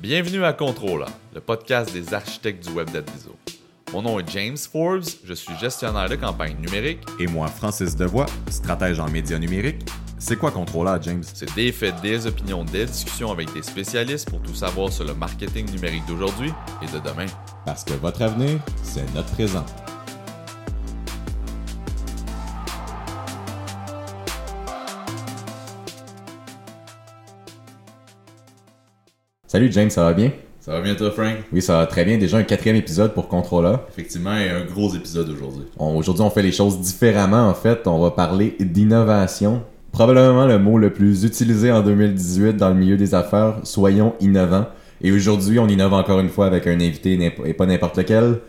Bienvenue à Controla, le podcast des architectes du web d'Adviso. Mon nom est James Forbes, je suis gestionnaire de campagne numérique. Et moi, Francis Devoix, stratège en médias numériques. C'est quoi Controla, James? C'est des faits, des opinions, des discussions avec des spécialistes pour tout savoir sur le marketing numérique d'aujourd'hui et de demain. Parce que votre avenir, c'est notre présent. Salut James, ça va bien? Ça va bien toi, Frank? Oui, ça va très bien. Déjà un quatrième épisode pour Controla. Effectivement, et un gros épisode aujourd'hui. Aujourd'hui, on fait les choses différemment. En fait, on va parler d'innovation. Probablement le mot le plus utilisé en 2018 dans le milieu des affaires. Soyons innovants. Et aujourd'hui, on innove encore une fois avec un invité et pas n'importe lequel.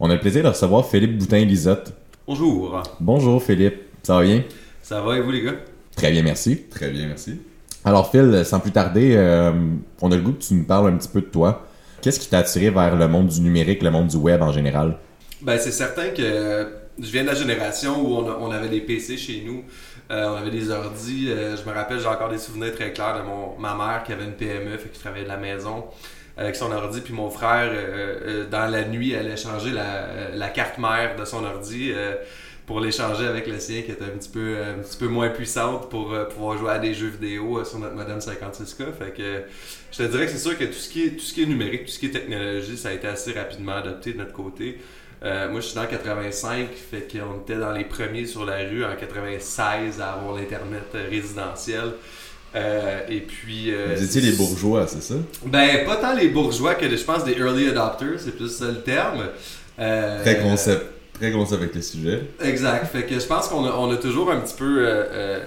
On a le plaisir de recevoir Philippe Boutin-Lisotte. Bonjour. Bonjour Philippe, ça va bien? Ça va et vous les gars? Très bien, merci. Très bien, merci. Alors Phil, sans plus tarder, euh, on a le goût que tu nous parles un petit peu de toi. Qu'est-ce qui t'a attiré vers le monde du numérique, le monde du web en général? Ben c'est certain que je viens de la génération où on, avait des PC chez nous, euh, on avait des ordis. Euh, je me rappelle, j'ai encore des souvenirs très clairs de mon, ma mère qui avait une PME, fait qui travaillait de la maison avec son ordi, puis mon frère, dans la nuit, allait changer la carte mère de son ordi pour l'échanger avec le sien qui était un petit peu, un petit peu moins puissante pour euh, pouvoir jouer à des jeux vidéo euh, sur notre modem 56K. Fait que je te dirais que c'est sûr que tout ce, qui est, tout ce qui est numérique, tout ce qui est technologie, ça a été assez rapidement adopté de notre côté. Euh, moi, je suis dans 85, fait qu'on était dans les premiers sur la rue en 96 à avoir l'Internet résidentiel. et puis. Vous étiez les bourgeois, c'est ça? Ben, pas tant les bourgeois que je pense des early adopters, c'est plus ça le terme. Très concept très avec le sujet. Exact. Fait que je pense qu'on a, on a toujours un petit peu euh, euh,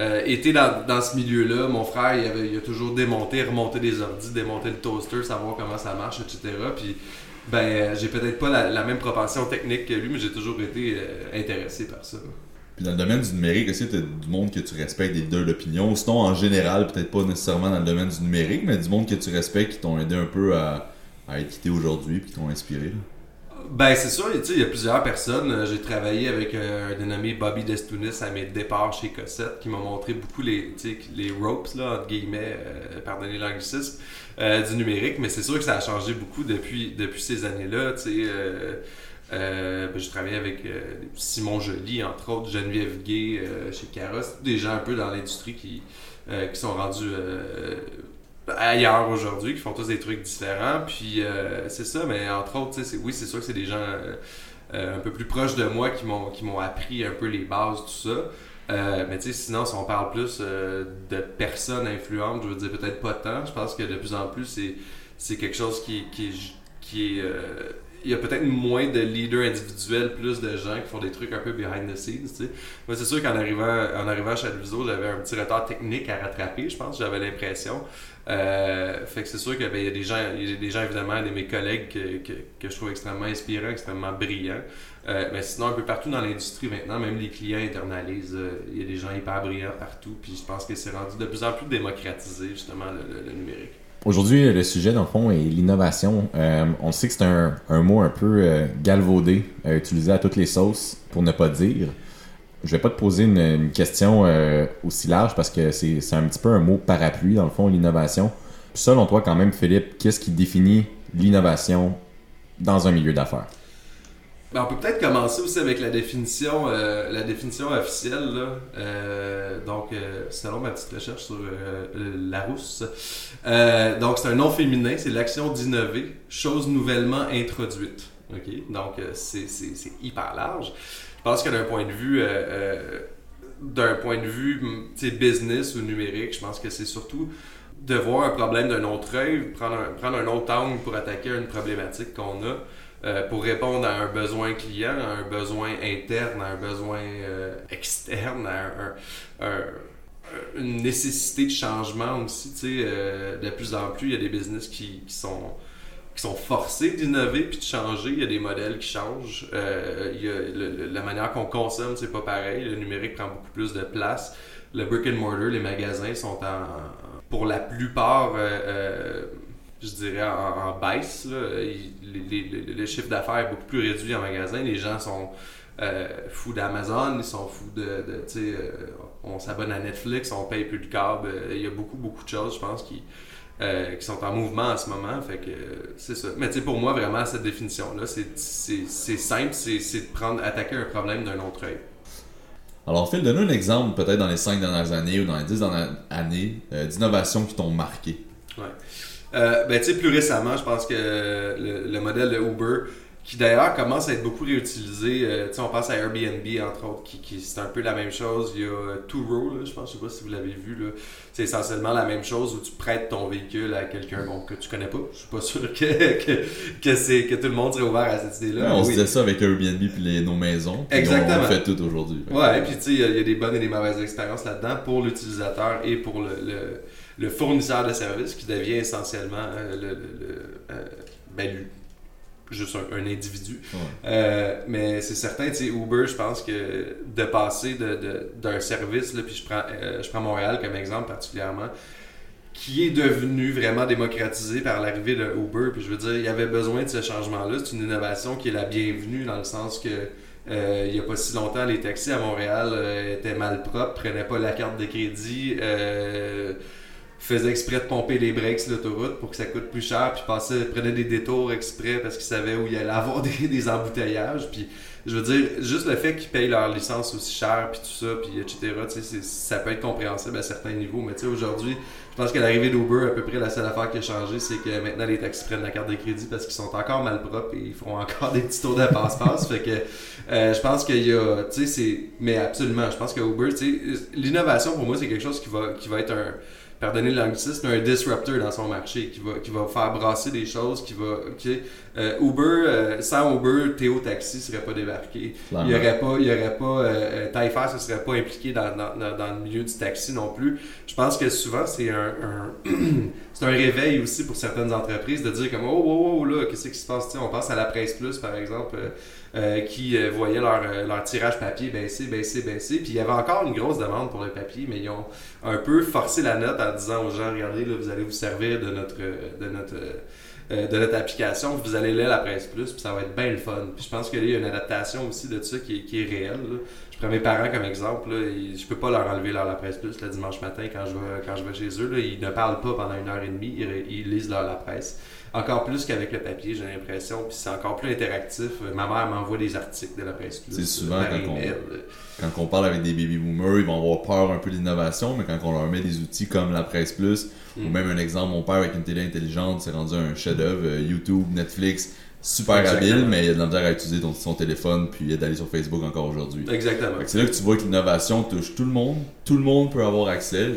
euh, été dans, dans ce milieu-là. Mon frère, il, avait, il, a toujours démonté, remonté des ordis, démonté le toaster, savoir comment ça marche, etc. Puis, ben, j'ai peut-être pas la, même propension technique que lui, mais j'ai toujours été intéressé par ça. Puis dans le domaine du numérique aussi, tu as du monde que tu respectes des deux l'opinion. Sinon, en général, peut-être pas nécessairement dans le domaine du numérique, mais du monde que tu respectes qui t'ont aidé un peu à, à être quitté aujourd'hui puis qui t'ont inspiré. Là. Ben, c'est sûr, il y a plusieurs personnes. Euh, j'ai travaillé avec euh, un dénommé Bobby Destounis à mes départs chez Cossette qui m'a montré beaucoup les, les ropes, là, entre guillemets, euh, pardonnez l'anglicisme, du numérique. Mais c'est sûr que ça a changé beaucoup depuis, depuis ces années-là. Ben, j'ai travaillé avec Simon Joly, entre autres, Geneviève Gay chez Caros, des gens un peu dans l'industrie qui, qui sont rendus ailleurs aujourd'hui, qui font tous des trucs différents. Puis euh, c'est ça, mais entre autres, oui, c'est sûr que c'est des gens euh, euh, un peu plus proches de moi qui m'ont qui m'ont appris un peu les bases, tout ça. mais tu sais, sinon, si on parle plus de personnes influentes, je veux dire peut-être pas tant. Je pense que de plus en plus, c'est quelque chose qui, qui, qui est il y a peut-être moins de leaders individuels, plus de gens qui font des trucs un peu behind the scenes. Tu sais. Moi, c'est sûr qu'en arrivant, en arrivant chez Adviso, j'avais un petit retard technique à rattraper, je pense, j'avais l'impression. Euh, fait que c'est sûr qu'il ben, y a des gens, il y a des gens évidemment, des mes collègues que, que, je trouve extrêmement inspirants, extrêmement brillants. Euh, mais sinon, un peu partout dans l'industrie maintenant, même les clients internalisent. Euh, il y a des gens hyper brillants partout. Puis je pense que c'est rendu de plus en plus démocratisé, justement, le, numérique. Aujourd'hui, le sujet, dans le fond, est l'innovation. on sait que c'est un, un, mot un peu galvaudé, utilisé à toutes les sauces, pour ne pas dire je vais pas te poser une, question euh, aussi large parce que c'est un petit peu un mot parapluie, dans le fond, l'innovation. Selon toi, quand même, Philippe, qu'est-ce qui définit l'innovation dans un milieu d'affaires? Ben, on peut peut-être commencer aussi avec la définition, euh, la définition officielle. Là. Euh, donc, selon ma petite recherche sur Larousse, donc c'est un nom féminin, c'est l'action d'innover, chose nouvellement introduite. Ok, Donc, c'est hyper large. Je pense que d'un point de vue, euh, euh, d'un point de vue business ou numérique, je pense que c'est surtout de voir un problème d'un autre œil, prendre un, prendre un autre angle pour attaquer une problématique qu'on a. Euh, pour répondre à un besoin client, à un besoin interne, à un besoin externe, à une nécessité de changement aussi. de plus en plus, il y a des business qui, sont qui sont forcés d'innover puis de changer. Il y a des modèles qui changent. Euh, il y a la manière qu'on consomme, c'est pas pareil. Le numérique prend beaucoup plus de place. Le brick and mortar, les magasins sont en, pour la plupart, euh, euh, je dirais, en, baisse. le chiffre d'affaires est beaucoup plus réduit en magasin. Les gens sont fous d'Amazon, ils sont fous de, de tu sais, on s'abonne à Netflix, on paye plus de câble. Il y a beaucoup, beaucoup de choses, je pense, qui euh, qui sont en mouvement en ce moment. Fait que c'est ça. Mais tu sais, pour moi, vraiment, cette définition-là, c'est simple, c'est de prendre, attaquer un problème d'un autre œil. Alors, Phil, donne-nous un exemple, peut-être dans les cinq dernières années ou dans les dix dernières années, euh, d'innovation qui t'ont marqué. Ouais. Euh, ben, tu sais, plus récemment, je pense que le, modèle de Uber, qui d'ailleurs commence à être beaucoup réutilisé. Euh, tu sais, on passe à Airbnb, entre autres, qui, qui c'est un peu la même chose. Il y a euh, Turo, là, je pense, je sais pas si vous l'avez vu, là. C'est essentiellement la même chose où tu prêtes ton véhicule à quelqu'un bon, que tu connais pas. Je suis pas sûr que, que, que, c'est, que tout le monde serait ouvert à cette idée-là. on se disait ça avec Airbnb puis les, nos maisons. Exactement. On fait tout aujourd'hui. Ouais, puis tu sais, il y, a des bonnes et des mauvaises expériences là-dedans pour l'utilisateur et pour le, le, le, fournisseur de services qui devient essentiellement euh, le, le, ben, juste un, individu. Euh, mais c'est certain, tu sais, Uber, je pense que de passer d'un de, service, là, puis je prends, euh, je prends Montréal comme exemple particulièrement, qui est devenu vraiment démocratisé par l'arrivée de Uber, puis je veux dire, il y avait besoin de ce changement-là. C'est une innovation qui est la bienvenue dans le sens que euh, il n'y a pas si longtemps, les taxis à Montréal étaient mal propres, prenaient pas la carte de crédit faisait exprès de pomper les breaks sur l'autoroute pour que ça coûte plus cher, puis passait, prenait des détours exprès parce qu'ils savaient où il allait avoir des, des embouteillages. Puis je veux dire, juste le fait qu'ils payent leur licence aussi cher, puis tout ça, puis etc., ça peut être compréhensible à certains niveaux. Mais tu sais, aujourd'hui, je pense que l'arrivée d'Uber, à peu près la seule affaire qui a changé, c'est que maintenant les taxis prennent la carte de crédit parce qu'ils sont encore mal propres et ils font encore des petits tours de passe-passe. fait que euh, je pense qu'il y a, tu sais, c'est, mais absolument, je pense que Uber, tu sais, l'innovation pour moi, c'est quelque chose qui va, qui va être un pardonnez l'anglicisme, un disruptor dans son marché qui va, qui va faire brasser des choses, qui va. Euh, Uber, euh, sans Uber, Théo Taxi serait pas débarqué. Il n'y aurait pas, il y aurait pas euh, ne serait pas impliqué dans, dans, dans, le milieu du taxi non plus. Je pense que souvent, c'est un, un c'est un réveil aussi pour certaines entreprises de dire comme oh, oh, oh là, qu'est-ce qui se passe? on passe à la presse plus, par exemple. Euh, qui euh, voyaient leur, euh, leur, tirage papier baisser, baisser, baisser. Puis il y avait encore une grosse demande pour le papier, mais ils ont un peu forcé la note en disant aux gens, regardez, là, vous allez vous servir de notre, de notre, de notre application, vous allez lire la presse plus, puis ça va être bien le fun. Puis je pense qu'il y a une adaptation aussi de ça qui est, qui est réelle. Je prends mes parents comme exemple, là, je peux pas leur enlever leur la presse plus le dimanche matin quand je vais, quand je vais chez eux. Là, ils ne parlent pas pendant une heure et demie, ils lisent leur la presse encore plus qu'avec le papier, j'ai l'impression. Puis c'est encore plus interactif. Ma mère m'envoie des articles de la presse C'est souvent quand on, quand on parle avec des baby boomers, ils vont avoir peur un peu de l'innovation, mais quand on leur met des outils comme la presse plus, ou mm. même un exemple, mon père avec une télé intelligente s'est rendu un chef-d'œuvre, euh, YouTube, Netflix, super habile, mais il a de l'intérêt à utiliser son téléphone puis d'aller sur Facebook encore aujourd'hui. Exactement. C'est là que tu vois que l'innovation touche tout le monde. Tout le monde peut avoir accès,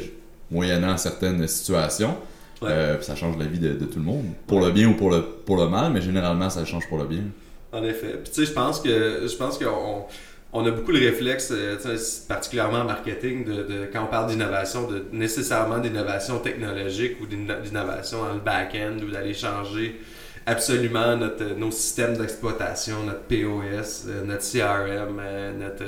moyennant certaines situations. Euh, ça change la vie de, tout le monde. Pour le bien ou pour le, pour le mal, mais généralement, ça change pour le bien. En effet. Puis tu sais, je pense que je pense qu'on on a beaucoup le réflexe, euh, particulièrement en marketing, de, quand on parle d'innovation, de nécessairement d'innovation technologique ou d'innovation dans le back-end ou d'aller changer absolument notre, nos systèmes d'exploitation, notre POS, euh, notre CRM, notre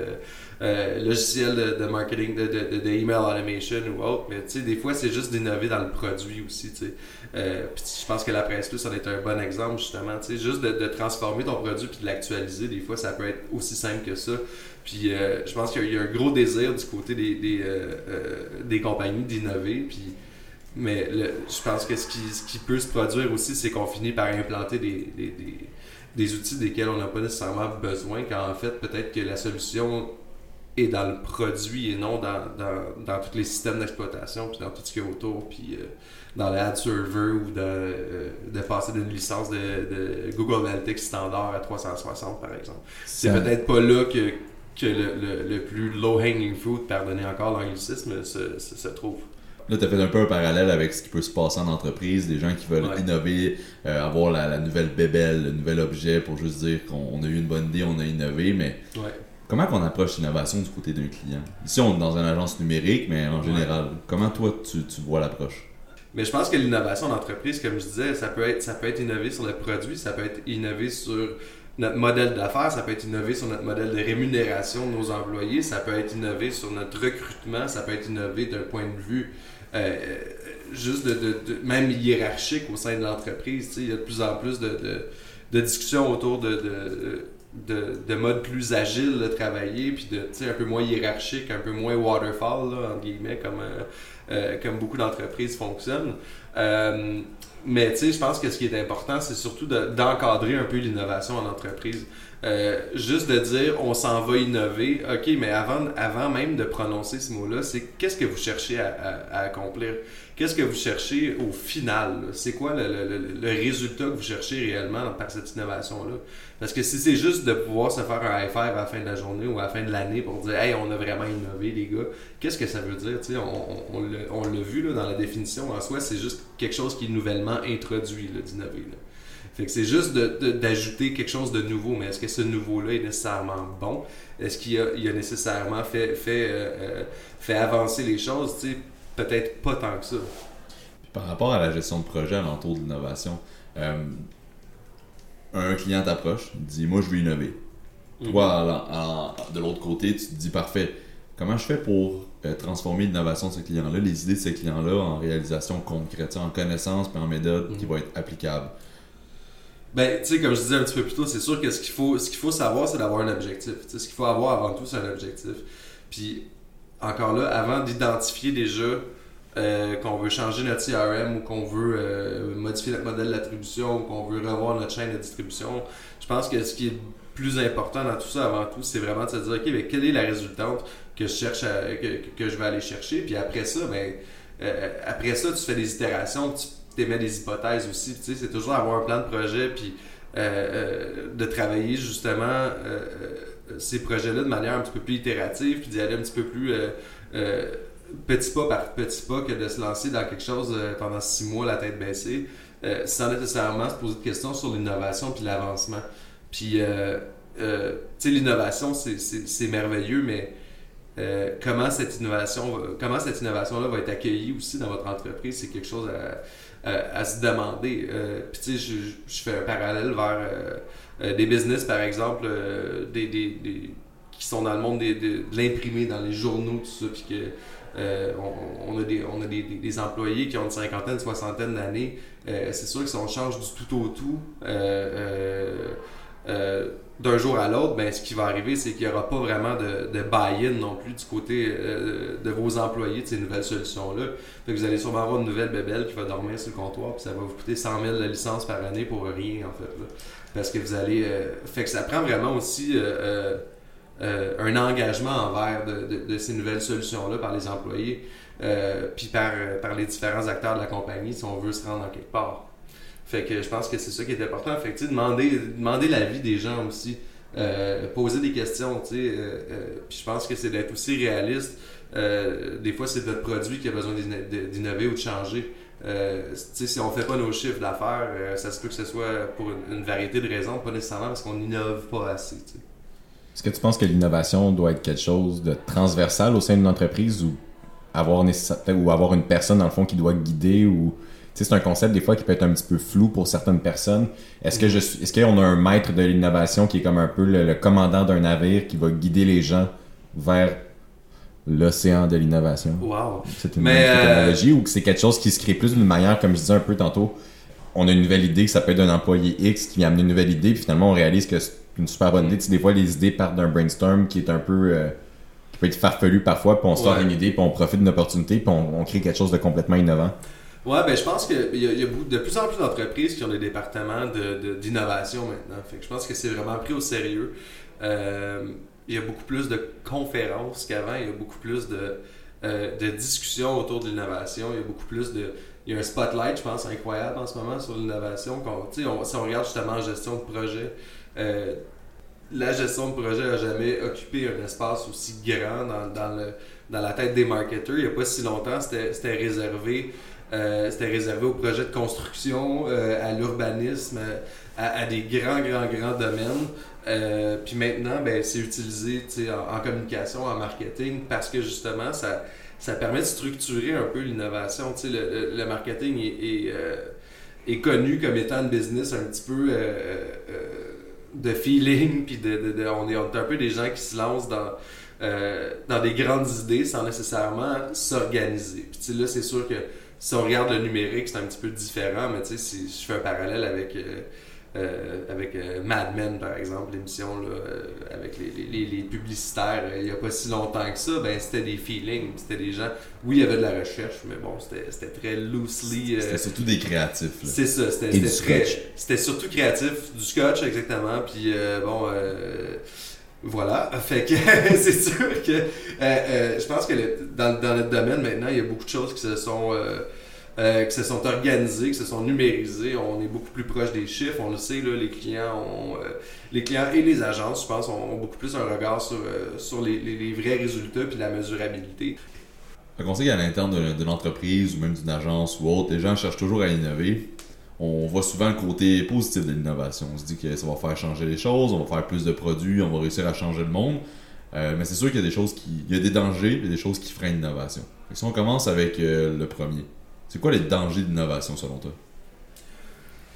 euh, logiciel de, marketing, de, de, de, email automation ou autre, mais tu sais, des fois, c'est juste d'innover dans le produit aussi, tu sais. Euh, je pense que la presse plus, ça est un bon exemple, justement, tu sais, juste de, transformer ton produit puis de l'actualiser, des fois, ça peut être aussi simple que ça. Puis euh, je pense qu'il y a un gros désir du côté des, des, des compagnies d'innover, puis mais je pense que ce qui, ce qui peut se produire aussi, c'est qu'on finit par implanter des, des, des, des outils desquels on n'a pas nécessairement besoin, quand en fait, peut-être que la solution et dans le produit et non dans, dans, dans tous les systèmes d'exploitation, puis dans tout ce qui est autour, puis euh, dans l'ad server ou de, euh, de passer d'une licence de, de, Google Analytics standard à 360 par exemple. C'est peut-être pas là que, que le, le, plus low-hanging fruit, pardonnez encore l'anglicisme, se, se, trouve. Là, tu as fait un peu un parallèle avec ce qui peut se passer en entreprise, des gens qui veulent innover, euh, avoir la, la, nouvelle bébelle, le nouvel objet pour juste dire qu'on a eu une bonne idée, on a innové, mais ouais. Comment qu'on approche l'innovation du côté d'un client? Ici, on est dans une agence numérique, mais en général, comment toi, tu, tu vois l'approche? Mais je pense que l'innovation d'entreprise, comme je disais, ça peut être ça peut être innové sur le produit, ça peut être innové sur notre modèle d'affaires, ça peut être innové sur notre modèle de rémunération de nos employés, ça peut être innové sur notre recrutement, ça peut être innové d'un point de vue euh, juste de, de, même hiérarchique au sein de l'entreprise. Il y a de plus en plus de, de discussions autour de, de, mode plus agile de travailler, puis de, un peu moins hiérarchique, un peu moins waterfall, entre guillemets, comme, euh, euh, comme beaucoup d'entreprises fonctionnent. Euh, mais je pense que ce qui est important, c'est surtout d'encadrer un peu l'innovation en entreprise. Juste de dire on s'en va innover, ok, mais avant, avant même de prononcer ce mot-là, c'est qu'est-ce que vous cherchez à accomplir? qu'est-ce que vous cherchez au final? C'est quoi le, résultat que vous cherchez réellement par cette innovation-là? Parce que si c'est juste de pouvoir se faire un high five à la fin de la journée ou à la fin de l'année pour dire Hey, on a vraiment innové, les gars, qu'est-ce que ça veut dire? on, on, l'a vu là, dans la définition en soi, c'est juste quelque chose qui est nouvellement introduit d'innover. Fait que c'est juste d'ajouter quelque chose de nouveau, mais est-ce que ce nouveau-là est nécessairement bon? Est-ce qu'il a, a, nécessairement fait, fait, euh, euh, fait avancer les choses? peut-être pas tant que ça. par rapport à la gestion de projet alentour de l'innovation, euh, un client t'approche, dit Moi, je veux innover. Mhm. Toi, de l'autre côté, tu te dis Parfait, comment je fais pour transformer l'innovation de ce client-là, les idées de ce client-là en réalisation concrète, en connaissance et en méthode qui mhm. va être applicable? Ben, tu sais, comme je disais un petit peu plus tôt, c'est sûr que ce qu'il faut, ce qu'il faut savoir, c'est d'avoir un objectif. ce qu'il faut avoir avant tout, c'est un objectif. Puis, encore là, avant d'identifier déjà euh, qu'on veut changer notre CRM ou qu'on veut euh, modifier notre modèle d'attribution ou qu'on veut revoir notre chaîne de distribution, je pense que ce qui est plus important dans tout ça avant tout, c'est vraiment de se dire, OK, mais quelle est la résultante que je cherche que, je vais aller chercher? Puis après ça, ben, euh, après ça, tu fais des itérations, tu émets des hypothèses aussi. Tu sais, c'est toujours avoir un plan de projet, puis de travailler justement ces projets-là de manière un petit peu plus itérative, puis d'y aller un petit peu plus euh, euh, petit pas par petit pas que de se lancer dans quelque chose euh, pendant six mois, la tête baissée, sans nécessairement se poser de questions sur l'innovation puis l'avancement. Puis, tu sais, l'innovation, c'est merveilleux, mais comment cette innovation comment cette innovation là va être accueillie aussi dans votre entreprise c'est quelque chose à, à, se demander puis tu sais je, fais un parallèle vers euh, des business, par exemple, euh, des, des, des, qui sont dans le monde de, l'imprimé, dans les journaux, tout ça, puis euh, on, a, des, on a des, des, employés qui ont une cinquantaine, une soixantaine d'années. c'est sûr que si on change du tout au tout d'un jour à l'autre, ben, ce qui va arriver, c'est qu'il n'y aura pas vraiment de, de buy-in non plus du côté de vos employés de ces nouvelles solutions-là. vous allez sûrement avoir une nouvelle bébelle qui va dormir sur le comptoir, puis ça va vous coûter 100 000 de licence par année pour rien, en fait. Là parce que vous allez. Euh, fait que ça prend vraiment aussi euh, euh, un engagement envers de, ces nouvelles solutions-là par les employés, puis par, par les différents acteurs de la compagnie si on veut se rendre en quelque part. Fait que je pense que c'est ça qui est important. Fait que, demander, demander l'avis des gens aussi. poser des questions, tu sais. puis je pense que c'est d'être aussi réaliste. des fois, c'est votre produit qui a besoin d'innover ou de changer. Euh, si on fait pas nos chiffres d'affaires, euh, ça se peut que ce soit pour une, variété de raisons, pas nécessairement parce qu'on n'innove pas assez. Est-ce que tu penses que l'innovation doit être quelque chose de transversal au sein d'une entreprise ou avoir, ou avoir une personne dans le fond qui doit guider ou c'est un concept des fois qui peut être un petit peu flou pour certaines personnes. Est-ce que je est-ce qu'on a un maître de l'innovation qui est comme un peu le commandant d'un navire qui va guider les gens vers l'océan de l'innovation? Wow. C'est une technologie ou que c'est quelque chose qui se crée plus d'une manière, comme je disais un peu tantôt, on a une nouvelle idée, ça peut être d'un employé X qui vient amener une nouvelle idée, puis finalement on réalise que c'est une super bonne idée. des fois, les idées partent d'un brainstorm qui est un peu. Euh, qui peut être farfelu parfois, puis on sort une idée, puis on profite d'une opportunité, puis on, crée quelque chose de complètement innovant. Ouais, ben je pense qu'il y, y, a de plus en plus d'entreprises qui ont des départements d'innovation de, maintenant. Fait que je pense que c'est vraiment pris au sérieux. Euh, il y a beaucoup plus de conférences qu'avant, il y a beaucoup plus de, euh, de discussions autour de l'innovation, il y a beaucoup plus de... Il y a un spotlight, je pense, incroyable en ce moment sur l'innovation. si on regarde justement gestion de projet, euh, la gestion de projet n'a jamais occupé un espace aussi grand dans, dans, le, dans la tête des marketeurs. Il n'y a pas si longtemps, c'était réservé, euh, réservé aux projets de construction, à l'urbanisme, à, à, des grands, grands, grands domaines. Euh, puis maintenant, ben, c'est utilisé en, en, communication, en marketing, parce que justement, ça, ça permet de structurer un peu l'innovation. Le, le, marketing est, est, euh, connu comme étant une business un petit peu euh, de feeling, puis de, de, on, est, un peu des gens qui se lancent dans, dans des grandes idées sans nécessairement s'organiser. Puis là, c'est sûr que si on regarde le numérique, c'est un petit peu différent, mais si je fais un parallèle avec euh, avec euh, Mad Men, par exemple, l'émission là, euh, avec les, les, les publicitaires, il n'y a pas si longtemps que ça, ben, c'était des feelings, c'était des gens. Oui, il y avait de la recherche, mais bon, c'était très loosely. C'était surtout des créatifs. C'est ça, c'était très. C'était surtout créatif, du scotch, exactement. Puis bon. Voilà, fait que c'est sûr que je pense que dans, dans, notre domaine maintenant, il y a beaucoup de choses qui se sont euh, qui se sont organisés, qui se sont numérisés. On est beaucoup plus proche des chiffres. On le sait, là, les clients euh, les clients et les agences, je pense, ont, beaucoup plus un regard sur, euh, sur les, vrais résultats puis la mesurabilité. On sait qu'à l'interne de, l'entreprise ou même d'une agence ou autre, les gens cherchent toujours à innover. On voit souvent le côté positif de l'innovation. On se dit que ça va faire changer les choses, on va faire plus de produits, on va réussir à changer le monde. mais c'est sûr qu'il y a des choses qui. Il y a des dangers et des choses qui freinent l'innovation. Si on commence avec le premier, c'est quoi les dangers d'innovation selon toi?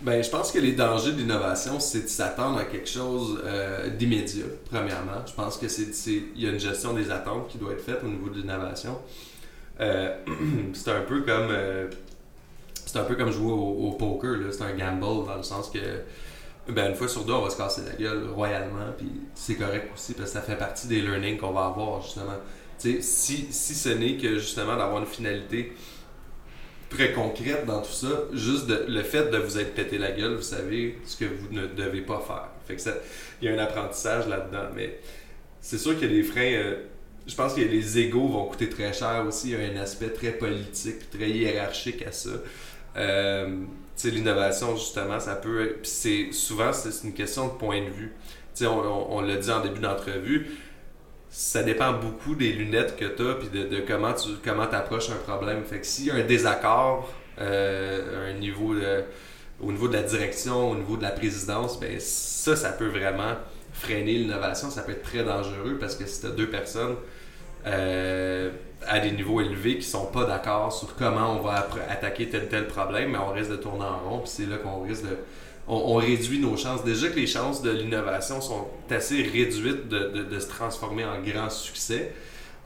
Ben, je pense que les dangers d'innovation, c'est de s'attendre à quelque chose euh, d'immédiat, premièrement. Je pense que c'est il y a une gestion des attentes qui doit être faite au niveau de l'innovation. Euh, c'est un peu comme euh, c'est un peu comme jouer au, poker, c'est un gamble dans le sens que ben, une fois sur deux, on va se casser la gueule royalement, puis c'est correct aussi parce que ça fait partie des learnings qu'on va avoir justement. si, si ce n'est que justement d'avoir une finalité très concrète dans tout ça. Juste le fait de vous être pété la gueule, vous savez ce que vous ne devez pas faire. Fait que ça, il y a un apprentissage là-dedans. Mais c'est sûr qu'il y a des freins. Euh, je pense que les égaux vont coûter très cher aussi. Il y a un aspect très politique, très hiérarchique à ça. Euh, l'innovation, justement, ça peut. Puis c'est souvent, c'est une question de point de vue. On, on, on l'a dit en début d'entrevue ça dépend beaucoup des lunettes que tu as puis de, comment tu comment approches un problème. Fait que s'il y a un désaccord euh, un niveau au niveau de la direction, au niveau de la présidence, ben ça, ça peut vraiment freiner l'innovation. Ça peut être très dangereux parce que si tu as deux personnes euh, à des niveaux élevés qui sont pas d'accord sur comment on va attaquer tel tel problème, mais on risque de tourner en rond, puis c'est là qu'on risque de on, réduit nos chances. Déjà que les chances de l'innovation sont assez réduites de, se transformer en grand succès.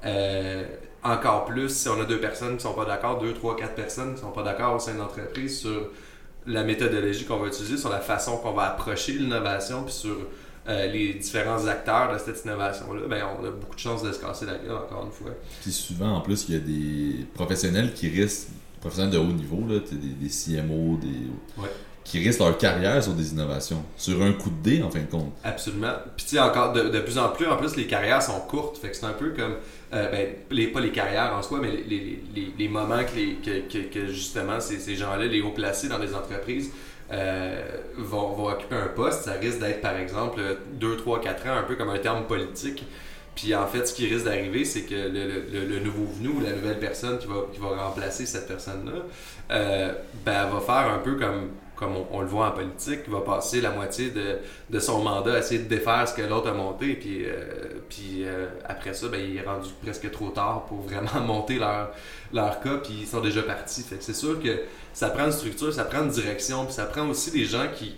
Euh, encore plus si on a deux personnes qui sont pas d'accord, deux, trois, quatre personnes qui sont pas d'accord au sein de l'entreprise sur la méthodologie qu'on va utiliser, sur la façon qu'on va approcher l'innovation, puis sur euh, les différents acteurs de cette innovation-là, ben, on a beaucoup de chances de se casser la gueule, encore une fois. Puis souvent, en plus, il y a des professionnels qui risquent, professionnels de haut niveau, là, des, des CMO, des... Ouais qui risquent leur carrière sur des innovations, sur un coup de dé en fin de compte. Absolument. Puis tu sais, encore de, plus en plus, en plus, les carrières sont courtes. Fait que c'est un peu comme, euh, ben, les, pas les carrières en soi, mais les, les, les moments que, les, que, que, justement ces, ces gens-là, les hauts placés dans les entreprises, euh, vont, occuper un poste. Ça risque d'être, par exemple, 2, 3, 4 ans, un peu comme un terme politique. Puis en fait, ce qui risque d'arriver, c'est que le, le, nouveau venu ou la nouvelle personne qui va, qui va remplacer cette personne-là, euh, ben, va faire un peu comme comme on, le voit en politique, va passer la moitié de, son mandat à essayer de défaire ce que l'autre a monté. Puis, euh, puis euh, après ça, ben, il est rendu presque trop tard pour vraiment monter leur, leur cas, puis ils sont déjà partis. C'est sûr que ça prend une structure, ça prend une direction, puis ça prend aussi des gens qui,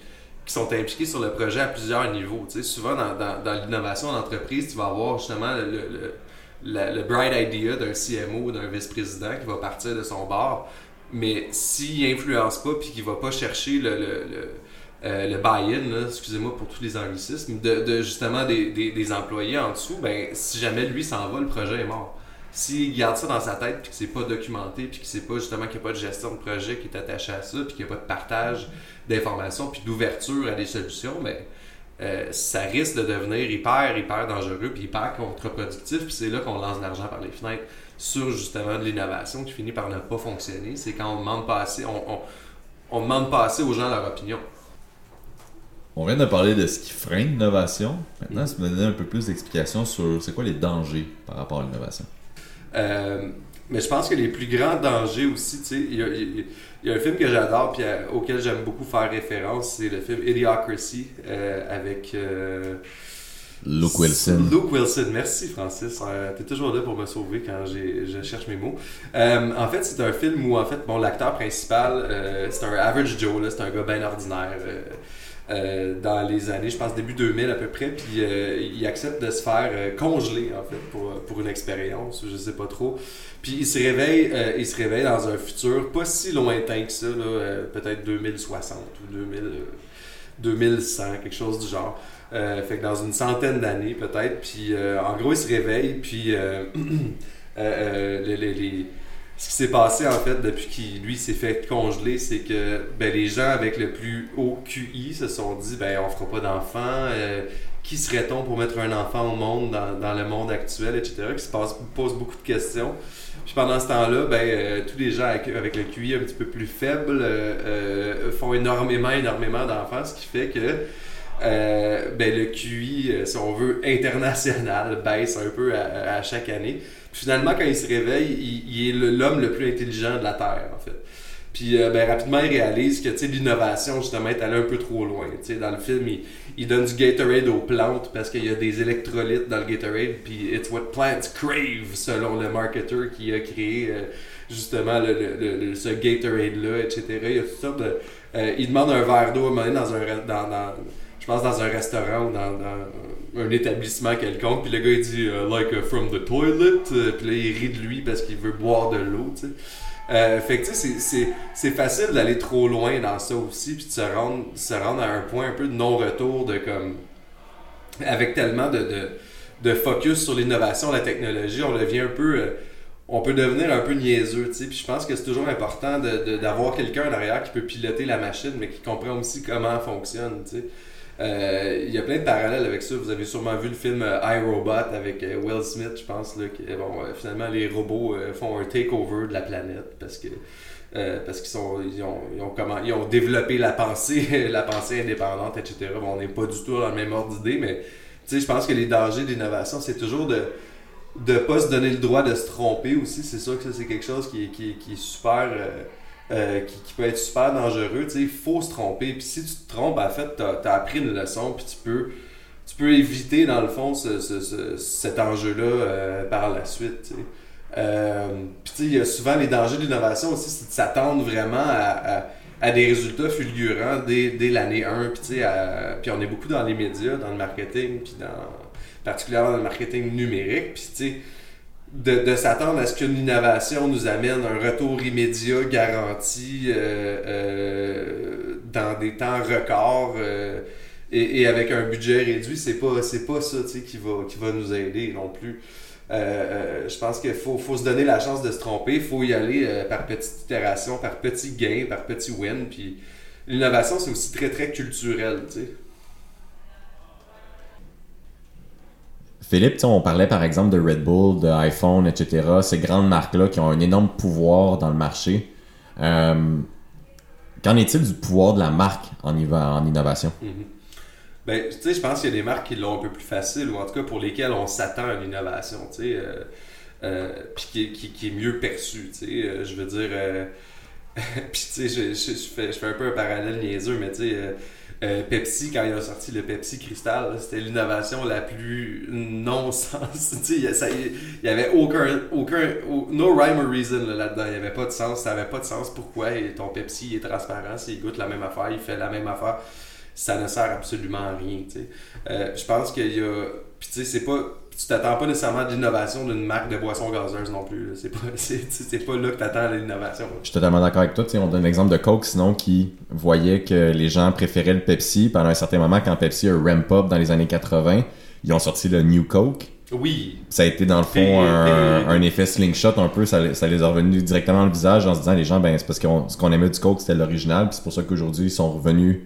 sont impliqués sur le projet à plusieurs niveaux. Souvent, dans, dans, l'innovation d'entreprise, tu vas avoir justement le, le, bright idea d'un CMO, d'un vice-président qui va partir de son bord mais s'il influence pas puis qu'il va pas chercher le, le, le, euh, buy-in, excusez-moi pour tous les anglicismes, de, justement des, des, employés en dessous, ben si jamais lui s'en va, le projet est mort. S'il garde ça dans sa tête puis que c'est pas documenté puis que c'est pas justement qu'il n'y a pas de gestion de projet qui est attaché à ça puis qu'il n'y a pas de partage d'informations puis d'ouverture à des solutions, ben euh, ça risque de devenir hyper, hyper dangereux puis hyper contre-productif puis c'est là qu'on lance l'argent par les fenêtres sur justement de l'innovation qui finit par ne pas fonctionner. C'est quand on demande pas assez, on, on, demande pas assez aux gens leur opinion. On vient de parler de ce qui freine l'innovation. Maintenant, ça me donner un peu plus d'explications sur c'est quoi les dangers par rapport à l'innovation? Euh, mais je pense que les plus grands dangers aussi, tu sais, il y, a un film que j'adore puis euh, auquel j'aime beaucoup faire référence, c'est le film Idiocracy euh, avec Luke Wilson. Luke Wilson, merci Francis. Euh, tu es toujours là pour me sauver quand je cherche mes mots. Euh, en fait, c'est un film où en fait, bon, l'acteur principal, euh, c'est un average Joe, c'est un gars bien ordinaire. Dans les années, je pense début 2000 à peu près, puis il accepte de se faire congeler en fait pour, pour une expérience, je sais pas trop. Puis il se réveille, il se réveille dans un futur pas si lointain que ça, peut-être 2060 ou 2000 2100, quelque chose du genre. fait que dans une centaine d'années peut-être. Puis en gros, il se réveille, puis les ce qui s'est passé en fait depuis qu'il lui s'est fait congeler, c'est que ben, les gens avec le plus haut QI se sont dit ben on fera pas d'enfants. Euh, qui serait-on pour mettre un enfant au monde dans, le monde actuel, etc. qui se passe, pose beaucoup de questions. Puis pendant ce temps-là, ben, euh, tous les gens avec, le QI un petit peu plus faible euh, font énormément, énormément d'enfants, ce qui fait que ben, le QI, si on veut, international baisse un peu à chaque année finalement, quand il se réveille, il, est l'homme le plus intelligent de la Terre, en fait. Puis euh, ben, rapidement, il réalise que l'innovation, justement, est allée un peu trop loin. dans le film, il, donne du Gatorade aux plantes parce qu'il y a des électrolytes dans le Gatorade, puis it's what plants crave, selon le marketer qui a créé euh, justement le, ce Gatorade-là, etc. Il y a toutes sortes de. Euh, il demande un verre d'eau à un dans un. Dans, je pense dans un restaurant ou dans un établissement quelconque, puis le gars il dit euh, like uh, from the toilet, euh, puis là il rit de lui parce qu'il veut boire de l'eau, tu sais. Euh, fait que tu sais, c'est facile d'aller trop loin dans ça aussi, puis de se rendre, se rendre à un point un peu de non-retour de comme. Avec tellement de, de, de focus sur l'innovation, la technologie, on devient un peu. on peut devenir un peu niaiseux, tu sais. Puis je pense que c'est toujours important d'avoir de, quelqu'un derrière qui peut piloter la machine, mais qui comprend aussi comment elle fonctionne, tu sais. Euh, il y a plein de parallèles avec ça. Vous avez sûrement vu le film euh, iRobot avec euh, Will Smith, je pense. Là, bon, finalement, les robots font un takeover de la planète parce que parce qu'ils ils ont, ils ont, ont développé la pensée la pensée indépendante etc bon, on n'est pas du tout dans le même ordre d'idée mais je pense que les dangers d'innovation c'est toujours de de pas se donner le droit de se tromper aussi c'est sûr que ça c'est quelque chose qui, qui, qui est super qui, peut être super dangereux. Il faut se tromper. Puis si tu te trompes, en fait, tu as, appris une leçon, puis tu peux, tu peux éviter, dans le fond, ce, ce, cet enjeu-là euh, par la suite. Euh, puis il y a souvent les dangers de l'innovation aussi, c'est de s'attendre vraiment à, à, des résultats fulgurants dès, dès l'année 1. Puis, on est beaucoup dans les médias, dans le marketing, puis particulièrement dans le marketing numérique. Puis tu sais, de, s'attendre à ce qu'une innovation nous amène un retour immédiat garanti euh, euh, dans des temps records euh, et, avec un budget réduit, c'est pas pas ça qui va qui va nous aider non plus. je pense qu'il faut, se donner la chance de se tromper, il faut y aller par petites itérations, par petits gains, par petits wins. Puis l'innovation, c'est aussi très très culturel. Philippe, on parlait par exemple de Red Bull, de iPhone, etc. Ces grandes marques-là qui ont un énorme pouvoir dans le marché. Euh, qu'en est-il du pouvoir de la marque en, innovation? Tu sais, je pense qu'il y a des marques qui l'ont un peu plus facile, ou en tout cas pour lesquelles on s'attend à l'innovation, euh, euh, puis qui, est mieux perçue, sais. je veux dire, puis je, fais, je, fais, un peu un parallèle niaiseux, mais tu sais euh, Pepsi, quand il a sorti le Pepsi Cristal, c'était l'innovation la plus non-sens. il n'y avait aucun, aucun, no rhyme or reason là-dedans. il n'y avait pas de sens. Ça n'avait pas de sens pourquoi? Ton Pepsi est transparent. S'il goûte la même affaire, il fait la même affaire. Ça ne sert absolument à rien. Euh, je pense qu'il y a. Puis tu sais, c'est pas tu t'attends pas nécessairement à l'innovation d'une marque de boisson gazeuse non plus. C'est pas, c'est, pas là que tu attends l'innovation. Je suis totalement d'accord avec toi. on donne l'exemple de Coke, sinon, qui voyait que les gens préféraient le Pepsi. Pendant un certain moment, quand Pepsi a ramp up dans les années 80, ils ont sorti le New Coke. Oui. Ça a été dans le fond un, effet slingshot un peu, ça, les a revenus directement dans le visage en se disant les gens, ben c'est parce que ce qu'on aimait du Coke c'était l'original, puis c'est pour ça qu'aujourd'hui ils sont revenus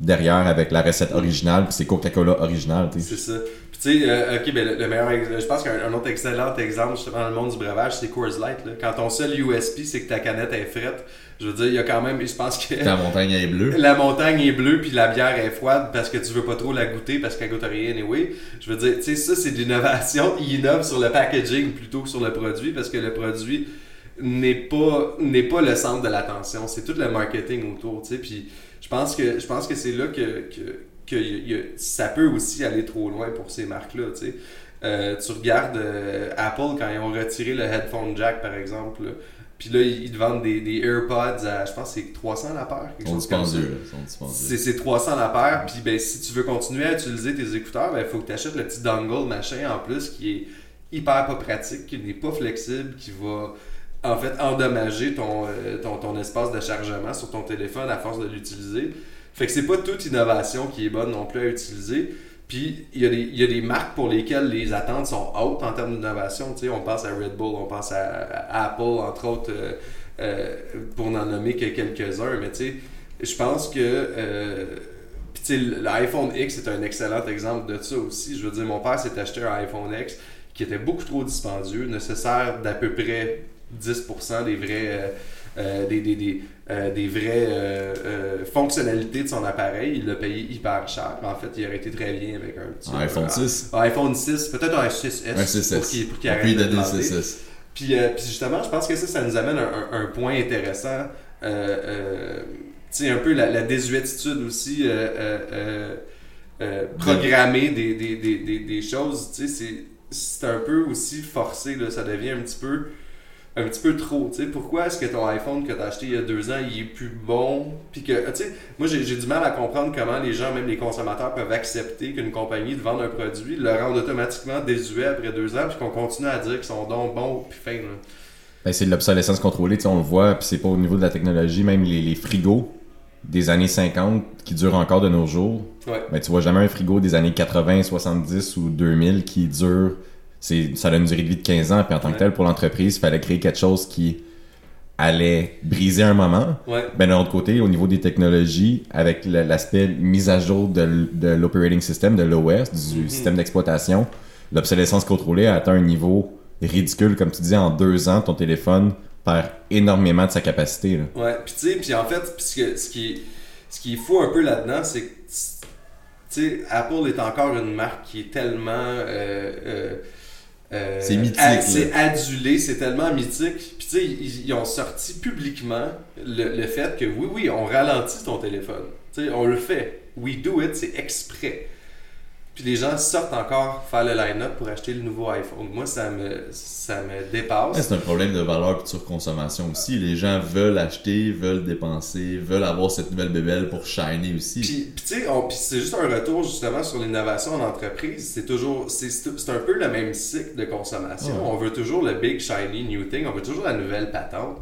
derrière avec la recette originale, puis c'est Coca-Cola original. C'est ça. Tu sais, euh, ok, ben, le, meilleur je pense qu'un autre excellent exemple justement dans le monde du breuvage, c'est Coors Light. Quand ton seul USP, c'est que ta canette est frette, je veux dire, il y a quand même, je pense que. La montagne est bleue. La montagne est bleue, puis la bière est froide parce que tu veux pas trop la goûter parce qu'elle goûte rien anyway. Je veux dire, tu sais, ça, c'est de l'innovation. Ils innovent sur le packaging plutôt que sur le produit parce que le produit n'est pas, n'est pas le centre de l'attention. C'est tout le marketing autour, tu sais. Puis je pense que, je pense que c'est là que, que que ça peut aussi aller trop loin pour ces marques-là. Tu, euh, tu regardes euh, Apple quand ils ont retiré le headphone jack, par exemple. Puis là, ils, te vendent des, des, AirPods à, je pense, c'est 300 la paire. Quelque chose comme ça. C'est 300 la paire. Puis ben, si tu veux continuer à utiliser tes écouteurs, il ben, faut que tu achètes le petit dongle machin en plus qui est hyper pas pratique, qui n'est pas flexible, qui va en fait endommager ton, euh, ton, ton espace de chargement sur ton téléphone à force de l'utiliser. Fait que c'est pas toute innovation qui est bonne non plus à utiliser. Puis il y, a des, y a des marques pour lesquelles les attentes sont hautes en termes d'innovation. Tu sais, on pense à Red Bull, on pense à, Apple, entre autres, euh, euh, pour n'en nommer que quelques-uns. Mais tu sais, je pense que euh, tu sais, l'iPhone X est un excellent exemple de ça aussi. Je veux dire, mon père s'est acheté un iPhone X qui était beaucoup trop dispendieux, nécessaire d'à peu près 10% des vrais, euh, des, des, des, euh, des vraies euh, euh, fonctionnalités de son appareil. Il l'a payé hyper cher. En fait, il aurait été très bien avec un petit Un iPhone 6. un iPhone 6, peut-être un 6S Un 6S. pour qu'il pour qu'il arrête de donner le demander. 6S. Puis, euh, puis justement, je pense que ça, ça nous amène à un, un- un point intéressant. Euh, euh, tu sais, un peu la, la désuétitude aussi, euh, euh, euh, euh, programmer des, des, des, des, des choses. Tu sais, c'est- c'est un peu aussi forcé, là, ça devient un petit peu un petit peu trop, tu sais, pourquoi est-ce que ton iPhone que tu as acheté il y a deux ans, il est plus bon, puis que, tu sais, moi j'ai du mal à comprendre comment les gens, même les consommateurs, peuvent accepter qu'une compagnie te vende un produit, le rende automatiquement désuet après deux ans, puis qu'on continue à dire qu'ils sont donc bons, puis fins, là. Ben, c'est de l'obsolescence contrôlée, on le voit, puis c'est pas au niveau de la technologie, même les, les frigos des années 50 qui durent encore de nos jours. Ouais. Ben, tu vois jamais un frigo des années 80, 70 ou 2000 qui dure. C'est, ça a une durée de vie de 15 ans, puis en tant que tel, pour l'entreprise, il fallait créer quelque chose qui allait briser un moment. Ouais. Ben, d'un autre côté, au niveau des technologies, avec l'aspect mise à jour de, de l'operating system, de l'OS, du Mhm. système d'exploitation, l'obsolescence contrôlée a atteint un niveau ridicule. Comme tu disais, en deux ans, ton téléphone perd énormément de sa capacité. là. Ouais, puis tu sais, puis en fait, ce, que- ce qui est, ce qui est fou un peu là-dedans, c'est que, tu sais, Apple est encore une marque qui est tellement... euh, euh, euh, C'est mythique. C'est adulé, c'est tellement mythique. Puis tu sais, ils, ils ont sorti publiquement le, le fait que oui, oui, on ralentit ton téléphone. Tu sais, on le fait. We do it, c'est exprès. Puis les gens sortent encore faire le line-up pour acheter le nouveau iPhone. Moi, ça me, ça me dépasse. Ouais, c'est un problème de valeur et de surconsommation aussi. Les gens veulent acheter, veulent dépenser, veulent avoir cette nouvelle bébelle pour shiner aussi. Puis, puis tu sais, c'est juste un retour justement sur l'innovation en entreprise. C'est toujours, c'est, c'est c'est un peu le même cycle de consommation. Ouais. On veut toujours le big shiny new thing, on veut toujours la nouvelle patente.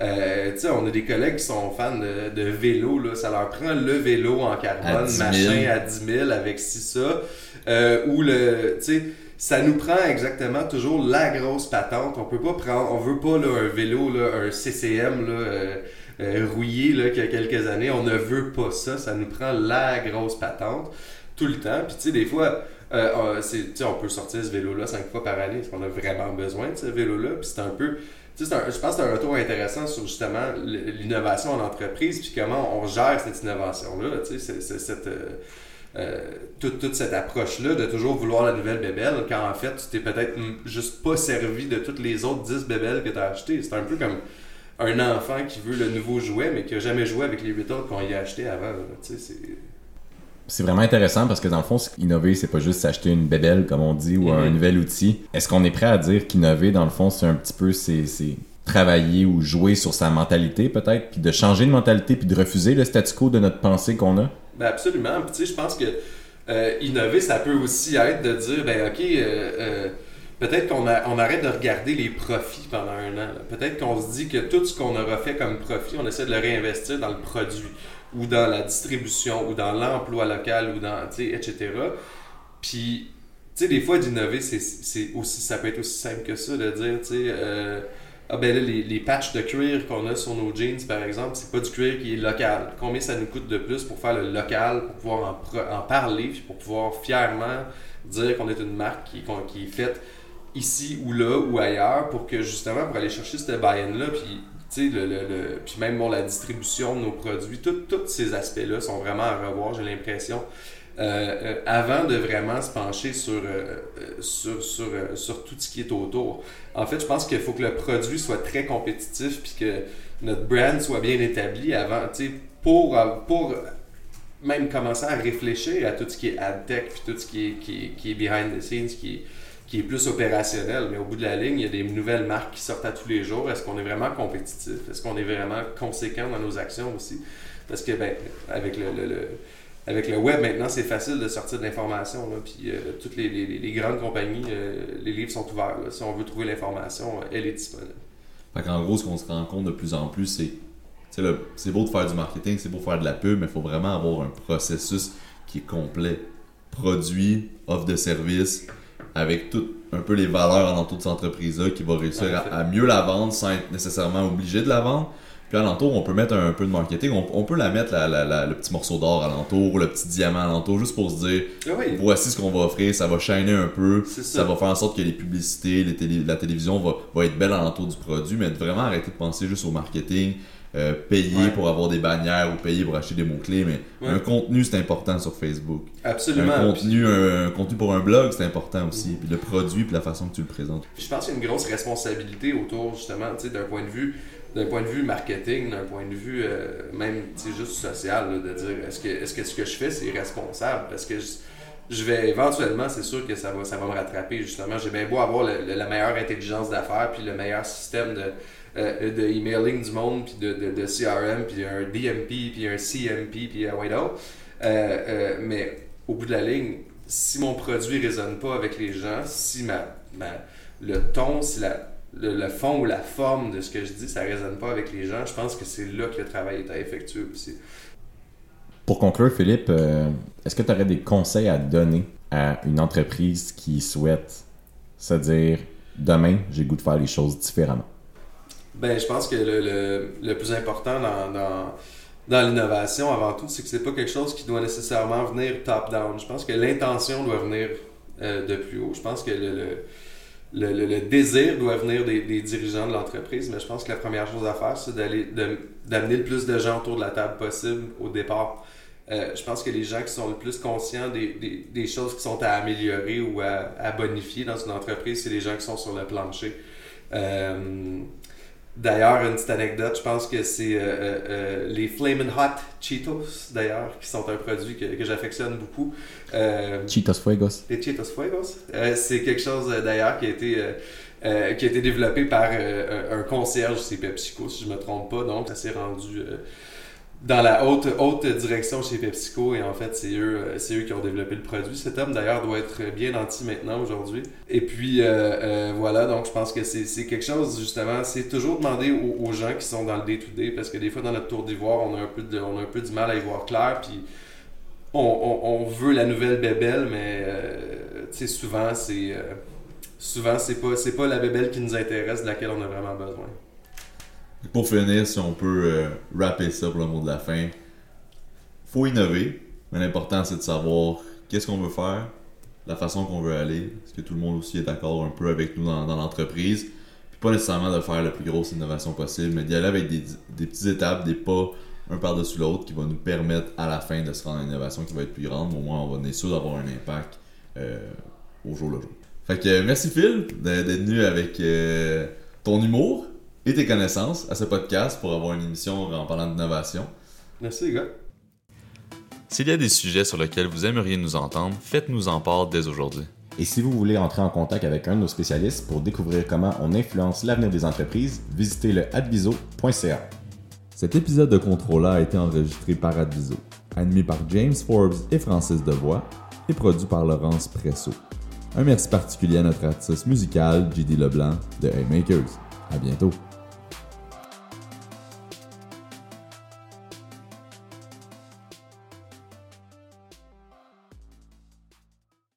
Euh, tu sais, on a des collègues qui sont fans de, de vélo, là. ça leur prend le vélo en carbone, À 10 000. machin à 10 000 avec ci, ça. Euh, ou le, tu sais, ça nous prend exactement toujours la grosse patente. On peut pas prendre, on veut pas là, un vélo, là, un CCM là, euh, euh, rouillé là, qu'il y a quelques années. On ne veut pas ça. Ça nous prend la grosse patente tout le temps. Puis tu sais, des fois, c'est- tu sais, on peut sortir ce vélo-là cinq fois par année. Est-ce qu'on a vraiment besoin de ce vélo-là? Puis c'est un peu. Je pense que c'est un retour intéressant sur justement l'innovation en entreprise, puis comment on gère cette innovation-là. tu sais, c'est- cette, euh, euh, toute, toute cette approche-là de toujours vouloir la nouvelle bébelle, quand en fait, tu t'es peut-être juste pas servi de toutes les autres 10 bébelles que tu as achetées. C'est un peu comme un enfant qui veut le nouveau jouet, mais qui a jamais joué avec les 8 autres qu'on y a acheté avant. Tu sais, c'est... C'est vraiment intéressant parce que dans le fond, innover, c'est pas juste s'acheter une bébelle, comme on dit, ou un Mhm. nouvel outil. Est-ce qu'on est prêt à dire qu'innover, dans le fond, c'est un petit peu c'est, travailler ou jouer sur sa mentalité, peut-être, puis de changer de mentalité, puis de refuser le statu quo de notre pensée qu'on a? Ben absolument. Puis tu sais, je pense que euh, innover, ça peut aussi être de dire, ben ok, euh, euh, peut-être qu'on on arrête de regarder les profits pendant un an. Peut-être qu'on se dit que tout ce qu'on aura fait comme profit, on essaie de le réinvestir dans le produit ou dans la distribution ou dans l'emploi local ou dans, etc. Puis, tu sais, des fois, d'innover, c'est- aussi, ça peut être aussi simple que ça, de dire, tu sais, euh, ah ben là, les, les patchs de cuir qu'on a sur nos jeans, par exemple, c'est pas du cuir qui est local. Combien ça nous coûte de plus pour faire le local, pour pouvoir en, parler, puis pour pouvoir fièrement dire qu'on est une marque qui, qui est faite ici ou là ou ailleurs, pour que justement, pour aller chercher cette buy-in-là, puis tu le, le, puis même bon, la distribution de nos produits, tous ces aspects-là sont vraiment à revoir, j'ai l'impression. Euh, euh, avant de vraiment se pencher sur, euh, sur, sur, sur tout ce qui est autour. En fait, je pense qu'il faut que le produit soit très compétitif puis que notre brand soit bien établi avant, pour, pour même commencer à réfléchir à tout ce qui est ad tech puis tout ce qui est, qui qui est behind the scenes, qui est, qui est plus opérationnel. Mais au bout de la ligne, il y a des nouvelles marques qui sortent à tous les jours. Est-ce qu'on est vraiment compétitif? Est-ce qu'on est vraiment conséquent dans nos actions aussi? Parce que, ben, avec le, le- le- avec le web, maintenant, c'est facile de sortir de l'information. Puis euh, toutes les, les- les grandes compagnies, euh, les livres sont ouverts. Si on veut trouver l'information, euh, elle est disponible. Qu'en gros, ce qu'on se rend compte de plus en plus, c'est c'est beau de faire du marketing, c'est beau de faire de la pub, mais il faut vraiment avoir un processus qui est complet. Produit, offre de service, avec tout un peu les valeurs en entour de cette entreprise-là qui va réussir à, à mieux la vendre sans être nécessairement obligé de la vendre. Puis alentour, on peut mettre un, peu de marketing, on, on peut la mettre la- la- la- le petit morceau d'or alentour, le petit diamant alentour, juste pour se dire Ah oui. voici ce qu'on va offrir, ça va shiner un peu, ça. ça. va faire en sorte que les publicités, les télé- la télévision va, va être belle alentour du produit, mais de vraiment arrêter de penser juste au marketing, euh, payer Ouais. pour avoir des bannières ou payer pour acheter des mots-clés, mais Ouais. un contenu c'est important sur Facebook. Absolument. Un contenu, un, un contenu pour un blog c'est important aussi, puis le produit puis la façon que tu le présentes. Puis je pense qu'il y a une grosse responsabilité autour, justement, tu sais, d'un point de vue d'un point de vue marketing, d'un point de vue euh, même, juste social, là, de dire est-ce que, est-ce que ce que je fais, c'est responsable? Parce que je, je vais éventuellement, c'est sûr que ça va, ça va me rattraper, justement. J'ai bien beau avoir le- le- la meilleure intelligence d'affaires, puis le meilleur système de, euh, de emailing du monde, puis de, de, CRM, puis un DMP, puis un CMP, puis un White euh, mais au bout de la ligne, si mon produit résonne pas avec les gens, si ma, le ton, si la, le, fond ou la forme de ce que je dis, ça résonne pas avec les gens, je pense que c'est là que le travail est à effectuer aussi. Pour conclure, Philippe, euh, est-ce que tu aurais des conseils à donner à une entreprise qui souhaite se dire demain, j'ai goût de faire les choses différemment? Ben, je pense que le, le, plus important dans, dans, dans l'innovation, avant tout, c'est que c'est pas quelque chose qui doit nécessairement venir top-down. Je pense que l'intention doit venir euh, de plus haut. Je pense que le, le, le, désir doit venir des, des dirigeants de l'entreprise, mais je pense que la première chose à faire, c'est d'aller d'amener le plus de gens autour de la table possible au départ. Euh, je pense que les gens qui sont le plus conscients des, des, des choses qui sont à améliorer ou à, à bonifier dans une entreprise, c'est les gens qui sont sur le plancher. Euh, D'ailleurs, une petite anecdote, je pense que c'est euh, euh, euh, les Flamin' Hot Cheetos, d'ailleurs, qui sont un produit que, que j'affectionne beaucoup. Euh, Cheetos Fuegos. les Cheetos Fuegos. C'est quelque chose d'ailleurs qui a été euh, qui a été développé par euh, un concierge chez PepsiCo, si je me trompe pas. Donc, ça s'est rendu euh, dans la haute, haute direction chez PepsiCo et en fait, c'est eux, euh, c'est eux qui ont développé le produit. Cet homme d'ailleurs doit être bien anti maintenant aujourd'hui. Et puis euh, euh, voilà, donc je pense que c'est quelque chose justement, c'est toujours demander aux, gens qui sont dans le day-to-day parce que des fois dans notre tour d'ivoire, on a un peu on a un peu du mal à y voir clair puis on, on, veut la nouvelle bébelle, mais tu sais, souvent c'est souvent c'est pas pas la bébelle qui nous intéresse, de laquelle on a vraiment besoin. Pour finir, si on peut euh, rapper ça pour le mot de la fin, faut innover, mais l'important c'est de savoir qu'est-ce qu'on veut faire, la façon qu'on veut aller, est-ce que tout le monde aussi est d'accord un peu avec nous dans, l'entreprise, puis pas nécessairement de faire la plus grosse innovation possible, mais d'y aller avec des, petites étapes, des pas un par-dessus l'autre qui va nous permettre à la fin de se rendre à une innovation qui va être plus grande, au moins on va être sûr d'avoir un impact euh, au jour le jour. Fait que euh, merci Phil d'être venu avec euh, ton humour et tes connaissances à ce podcast pour avoir une émission en parlant d'innovation. Merci les gars. S'il y a des sujets sur lesquels vous aimeriez nous entendre, faites-nous en part dès aujourd'hui. Et si vous voulez entrer en contact avec un de nos spécialistes pour découvrir comment on influence l'avenir des entreprises, visitez le adviso.ca. Cet épisode de Contrôla a été enregistré par Adviso, animé par James Forbes et Francis Devoix et produit par Laurence Presso. Un merci particulier à notre artiste musical, JD Leblanc de Haymakers. À bientôt.